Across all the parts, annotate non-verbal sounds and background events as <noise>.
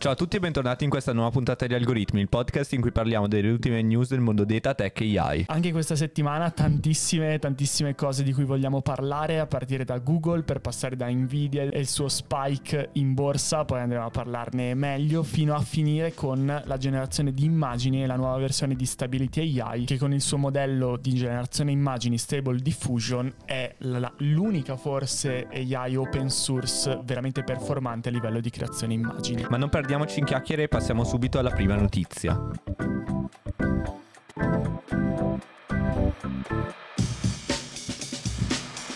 Ciao a tutti e bentornati in questa nuova puntata di Algoritmi, il podcast in cui parliamo delle ultime news del mondo data, tech e AI. Anche questa settimana tantissime, tantissime cose di cui vogliamo parlare, a partire da Google per passare da Nvidia e il suo spike in borsa, poi andremo a parlarne meglio, fino a finire con la generazione di immagini e la nuova versione di Stability AI, che con il suo modello di generazione immagini Stable Diffusion è la, l'unica forse AI open source veramente performante a livello di creazione immagini. Ma non per perdiamoci in chiacchiere e passiamo subito alla prima notizia.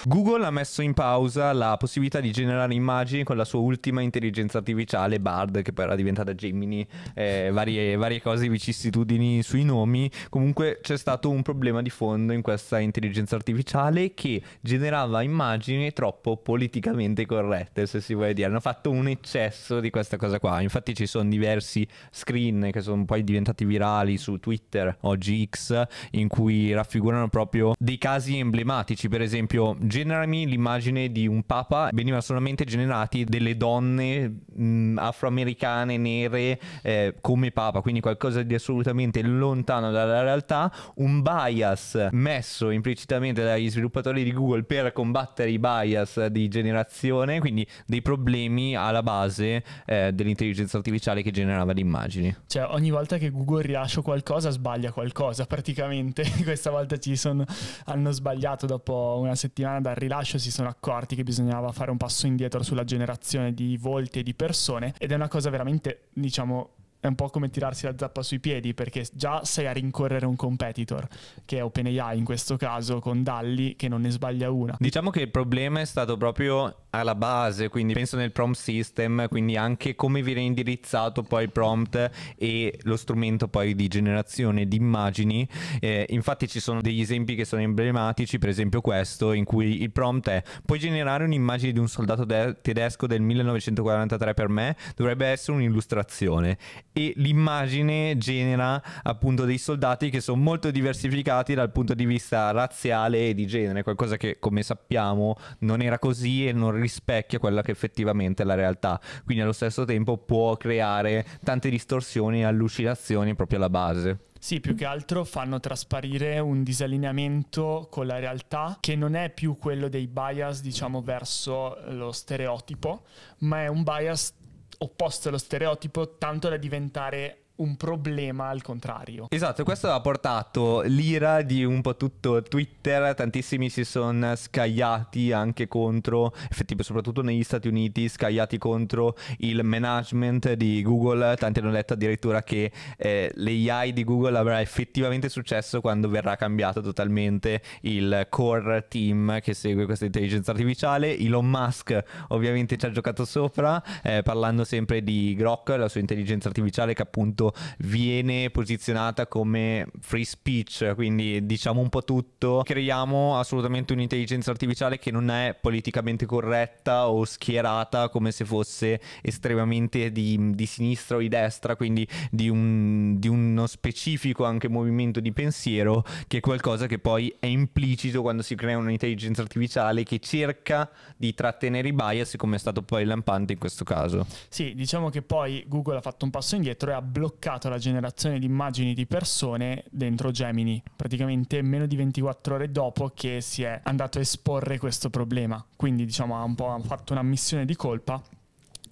Google ha messo in pausa la possibilità di generare immagini con la sua ultima intelligenza artificiale, Bard, che poi era diventata Gemini, eh, varie, varie, cose, vicissitudini sui nomi. Comunque c'è stato un problema di fondo in questa intelligenza artificiale che generava immagini troppo politicamente corrette, se si vuole dire. Hanno fatto un eccesso di questa cosa qua. Infatti ci sono diversi screen che sono poi diventati virali su Twitter, oggi X, in cui raffigurano proprio dei casi emblematici, per esempio generami l'immagine di un papa, venivano solamente generati delle donne mh, afroamericane, nere, eh, come papa, quindi qualcosa di assolutamente lontano dalla realtà, un bias messo implicitamente dagli sviluppatori di Google per combattere i bias di generazione, quindi dei problemi alla base eh, dell'intelligenza artificiale che generava le immagini. Cioè ogni volta che Google rilascia qualcosa sbaglia qualcosa praticamente, <laughs> questa volta ci sono, hanno sbagliato dopo una settimana dal rilascio si sono accorti che bisognava fare un passo indietro sulla generazione di volti e di persone ed è una cosa veramente, diciamo, è un po' come tirarsi la zappa sui piedi perché già sei a rincorrere un competitor che è OpenAI in questo caso con Dalli che non ne sbaglia una. Diciamo che il problema è stato proprio alla base, quindi penso nel prompt system, quindi anche come viene indirizzato poi il prompt e lo strumento poi di generazione di immagini. Eh, infatti ci sono degli esempi che sono emblematici, per esempio questo in cui il prompt è puoi generare un'immagine di un soldato de- tedesco del 1943 per me, dovrebbe essere un'illustrazione e l'immagine genera appunto dei soldati che sono molto diversificati dal punto di vista razziale e di genere, qualcosa che come sappiamo non era così e non rispecchia quella che effettivamente è la realtà, quindi allo stesso tempo può creare tante distorsioni e allucinazioni proprio alla base. Sì, più che altro fanno trasparire un disallineamento con la realtà che non è più quello dei bias, diciamo, verso lo stereotipo, ma è un bias opposto allo stereotipo tanto da diventare un problema al contrario. Esatto, questo ha portato l'ira di un po' tutto Twitter, tantissimi si sono scagliati anche contro, effettivamente soprattutto negli Stati Uniti, scagliati contro il management di Google, tanti hanno detto addirittura che eh, l'AI di Google avrà effettivamente successo quando verrà cambiato totalmente il core team che segue questa intelligenza artificiale. Elon Musk ovviamente ci ha giocato sopra, eh, parlando sempre di Grok, la sua intelligenza artificiale che appunto appunto viene posizionata come free speech, quindi diciamo un po' tutto. Creiamo assolutamente un'intelligenza artificiale che non è politicamente corretta o schierata come se fosse estremamente di, di sinistra o di destra, quindi di, un, di uno specifico anche movimento di pensiero, che è qualcosa che poi è implicito quando si crea un'intelligenza artificiale che cerca di trattenere i bias, come è stato poi lampante in questo caso. Sì, diciamo che poi Google ha fatto un passo indietro e ha bloccato bloccato la generazione di immagini di persone dentro Gemini, praticamente meno di 24 ore dopo che si è andato a esporre questo problema. Quindi diciamo ha un po' fatto una missione di colpa,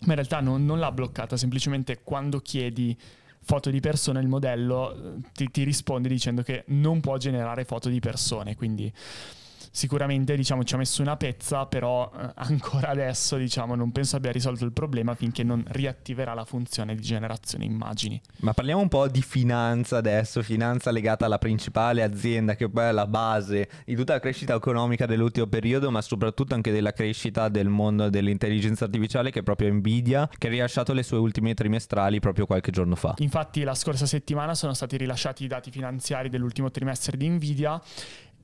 ma in realtà non, non l'ha bloccata, semplicemente quando chiedi foto di persone il modello eh, ti, ti risponde dicendo che non può generare foto di persone, quindi sicuramente diciamo, ci ha messo una pezza, però eh, ancora adesso diciamo, non penso abbia risolto il problema finché non riattiverà la funzione di generazione immagini. Ma parliamo un po' di finanza adesso, finanza legata alla principale azienda che poi è la base di tutta la crescita economica dell'ultimo periodo, ma soprattutto anche della crescita del mondo dell'intelligenza artificiale che è proprio Nvidia, che ha rilasciato le sue ultime trimestrali proprio qualche giorno fa. Infatti la scorsa settimana sono stati rilasciati i dati finanziari dell'ultimo trimestre di Nvidia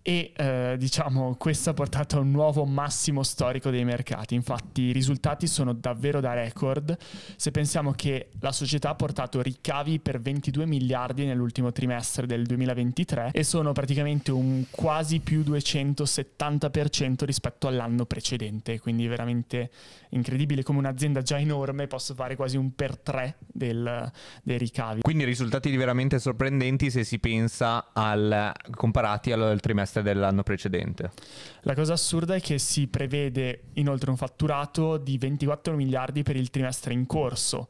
e eh, diciamo questo ha portato a un nuovo massimo storico dei mercati. Infatti i risultati sono davvero da record. Se pensiamo che la società ha portato ricavi per 22 miliardi nell'ultimo trimestre del 2023 e sono praticamente un quasi più 270% rispetto all'anno precedente, quindi veramente incredibile come un'azienda già enorme possa fare quasi un per tre del, dei ricavi. Quindi risultati veramente sorprendenti se si pensa al comparati al trimestre trimestre dell'anno precedente. La cosa assurda è che si prevede inoltre un fatturato di 24 miliardi per il trimestre in corso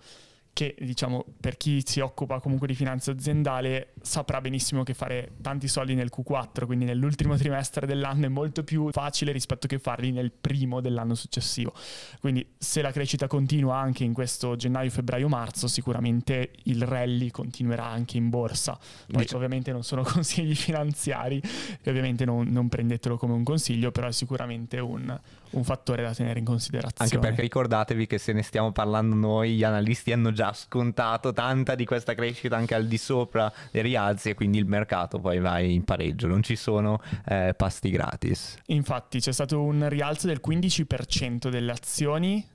che diciamo per chi si occupa comunque di finanza aziendale saprà benissimo che fare tanti soldi nel Q4, quindi nell'ultimo <laughs> trimestre dell'anno è molto più facile rispetto che farli nel primo dell'anno successivo. Quindi se la crescita continua anche in questo gennaio, febbraio, marzo, sicuramente il rally continuerà anche in borsa. Poi Dice. ovviamente non sono <laughs> consigli finanziari e ovviamente non, non, prendetelo come un consiglio, però è sicuramente un, un fattore da tenere in considerazione. Anche perché ricordatevi che se ne stiamo parlando noi, gli analisti hanno già scontato tanta di questa crescita anche al di sopra dei rialzi e quindi il mercato poi va in pareggio, non ci sono eh, pasti gratis. Infatti c'è stato un rialzo del 15% delle azioni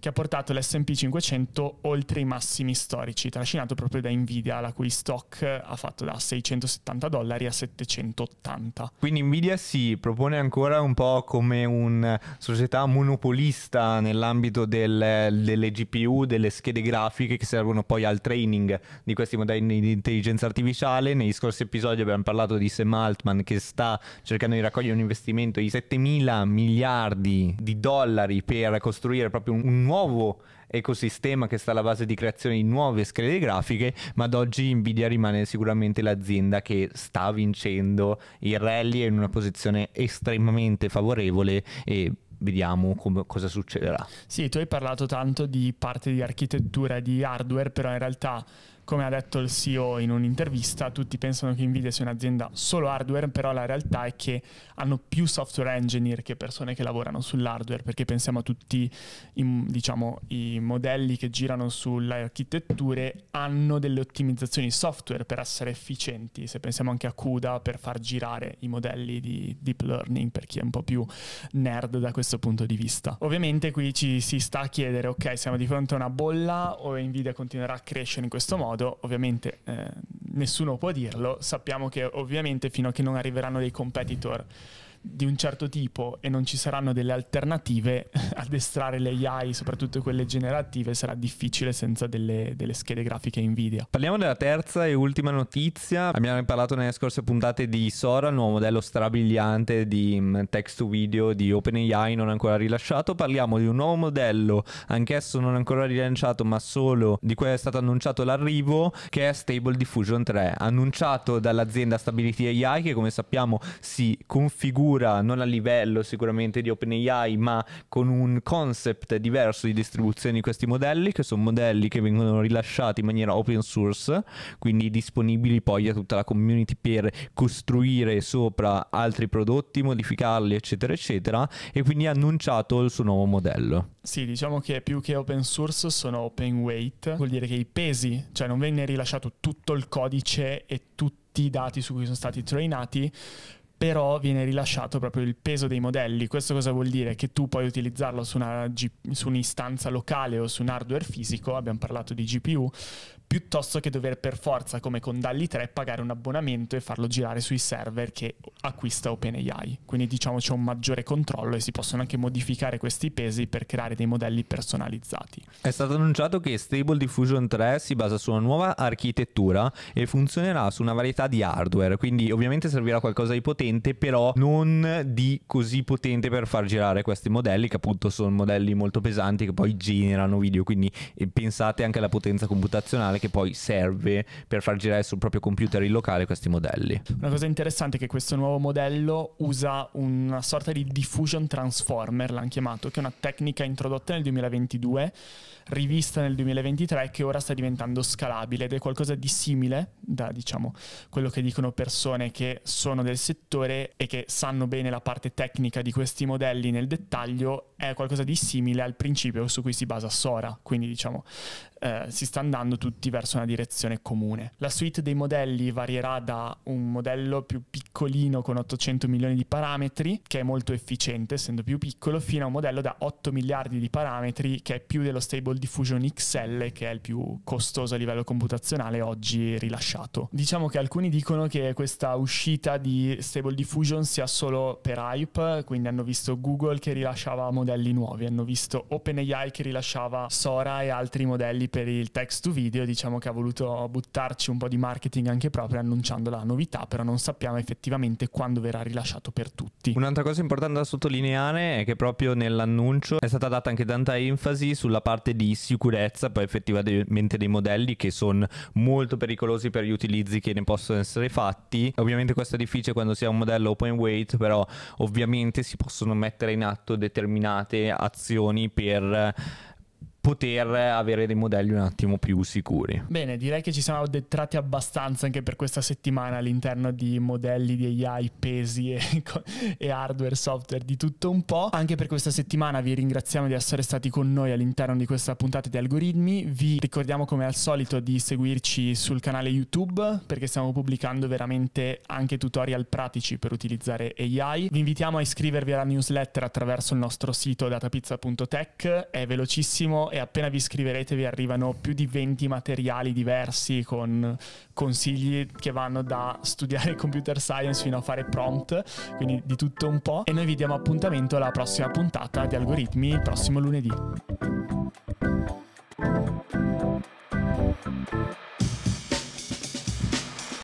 che ha portato l'SP 500 oltre i massimi storici, trascinato proprio da Nvidia, la cui stock ha fatto da 670 dollari a 780. Quindi Nvidia si propone ancora un po' come una società monopolista nell'ambito del, delle GPU, delle schede grafiche che servono poi al training di questi modelli di intelligenza artificiale. Negli scorsi episodi abbiamo parlato di Sam Altman che sta cercando di raccogliere un investimento di 7 mila miliardi di dollari per costruire proprio un nuovo ecosistema che sta alla base di creazione di nuove schede grafiche, ma ad oggi Nvidia rimane sicuramente l'azienda che sta vincendo il rally è in una posizione estremamente favorevole e vediamo come, cosa succederà. Sì, tu hai parlato tanto di parte di architettura di hardware, però in realtà come ha detto il CEO in un'intervista, tutti pensano che Nvidia sia un'azienda solo hardware, però la realtà è che hanno più software engineer che persone che lavorano sull'hardware, perché pensiamo a tutti i, diciamo, i modelli che girano sulle architetture hanno delle ottimizzazioni software per essere efficienti. Se pensiamo anche a CUDA per far girare i modelli di deep learning, per chi è un po' più nerd da questo punto di vista. Ovviamente qui ci si sta a chiedere, ok, siamo di fronte a una bolla o Nvidia continuerà a crescere in questo modo? Modo, ovviamente eh, nessuno può dirlo, sappiamo che ovviamente fino a che non arriveranno dei competitor di un certo tipo e non ci saranno delle alternative, addestrare le AI, soprattutto quelle generative, sarà difficile senza delle, delle, schede grafiche Nvidia. Parliamo della terza e ultima notizia. Abbiamo parlato nelle scorse puntate di Sora, il nuovo modello strabiliante di mm, text to video di OpenAI non ancora rilasciato. Parliamo di un nuovo modello, anch'esso non ancora rilanciato, ma solo di cui è stato annunciato l'arrivo, che è Stable Diffusion 3, annunciato dall'azienda Stability AI che come sappiamo si configura non a livello sicuramente di OpenAI, ma con un concept diverso di distribuzione di questi modelli, che sono modelli che vengono rilasciati in maniera open source, quindi disponibili poi a tutta la community per costruire sopra altri prodotti, modificarli, eccetera, eccetera, e quindi ha annunciato il suo nuovo modello. Sì, diciamo che più che open source sono open weight, vuol dire che i pesi, cioè non venne rilasciato tutto il codice e tutti i dati su cui sono stati trainati, però viene rilasciato proprio il peso dei modelli. Questo cosa vuol dire? Che tu puoi utilizzarlo su, una su un'istanza locale o su un hardware fisico, abbiamo parlato di GPU, piuttosto che dover per forza, come con DALI 3, pagare un abbonamento e farlo girare sui server che acquista OpenAI. Quindi diciamo c'è un maggiore controllo e si possono anche modificare questi pesi per creare dei modelli personalizzati. È stato annunciato che Stable Diffusion 3 si basa su una nuova architettura e funzionerà su una varietà di hardware, quindi ovviamente servirà qualcosa di potente, però non di così potente per far girare questi modelli, che appunto sono modelli molto pesanti che poi generano video, quindi eh, pensate anche alla potenza computazionale che poi serve per far girare sul proprio computer in locale questi modelli. Una cosa interessante è che questo nuovo modello usa una sorta di diffusion transformer, l'hanno chiamato, che è una tecnica introdotta nel 2022 rivista nel 2023 che ora sta diventando scalabile ed è qualcosa di simile da diciamo quello che dicono persone che sono del settore e che sanno bene la parte tecnica di questi modelli nel dettaglio è qualcosa di simile al principio su cui si basa Sora, quindi diciamo eh, si sta andando tutti verso una direzione comune. La suite dei modelli varierà da un modello più piccolino con 800 milioni di parametri, che è molto efficiente essendo più piccolo, fino a un modello da 8 miliardi di parametri, che è più dello Stable Diffusion XL, che è il più costoso a livello computazionale oggi rilasciato. Diciamo che alcuni dicono che questa uscita di Stable Diffusion sia solo per hype, quindi hanno visto Google che rilasciava modelli nuovi, hanno visto OpenAI che rilasciava Sora e altri modelli per il text to video, diciamo che ha voluto buttarci un po' di marketing anche proprio annunciando la novità, però non sappiamo effettivamente quando verrà rilasciato per tutti. Un'altra cosa importante da sottolineare è che proprio nell'annuncio è stata data anche tanta enfasi sulla parte di sicurezza poi effettivamente dei modelli che sono molto pericolosi per gli utilizzi che ne possono essere fatti. Ovviamente questo è difficile quando si ha un modello open weight, però ovviamente si possono mettere in atto determinate azioni per poter avere dei modelli un attimo più sicuri. Bene, direi che ci siamo addentrati abbastanza anche per questa settimana all'interno di modelli di AI, pesi e, <laughs> e, hardware, software, di tutto un po'. Anche per questa settimana vi ringraziamo di essere stati con noi all'interno di questa puntata di algoritmi. Vi ricordiamo come al solito di seguirci sul canale YouTube perché stiamo pubblicando veramente anche tutorial pratici per utilizzare AI. Vi invitiamo a iscrivervi alla newsletter attraverso il nostro sito datapizza.tech, è velocissimo e appena vi iscriverete vi arrivano più di 20 materiali diversi con consigli che vanno da studiare computer science fino a fare prompt, quindi di tutto un po'. E noi vi diamo appuntamento alla prossima puntata di algoritmi il prossimo lunedì.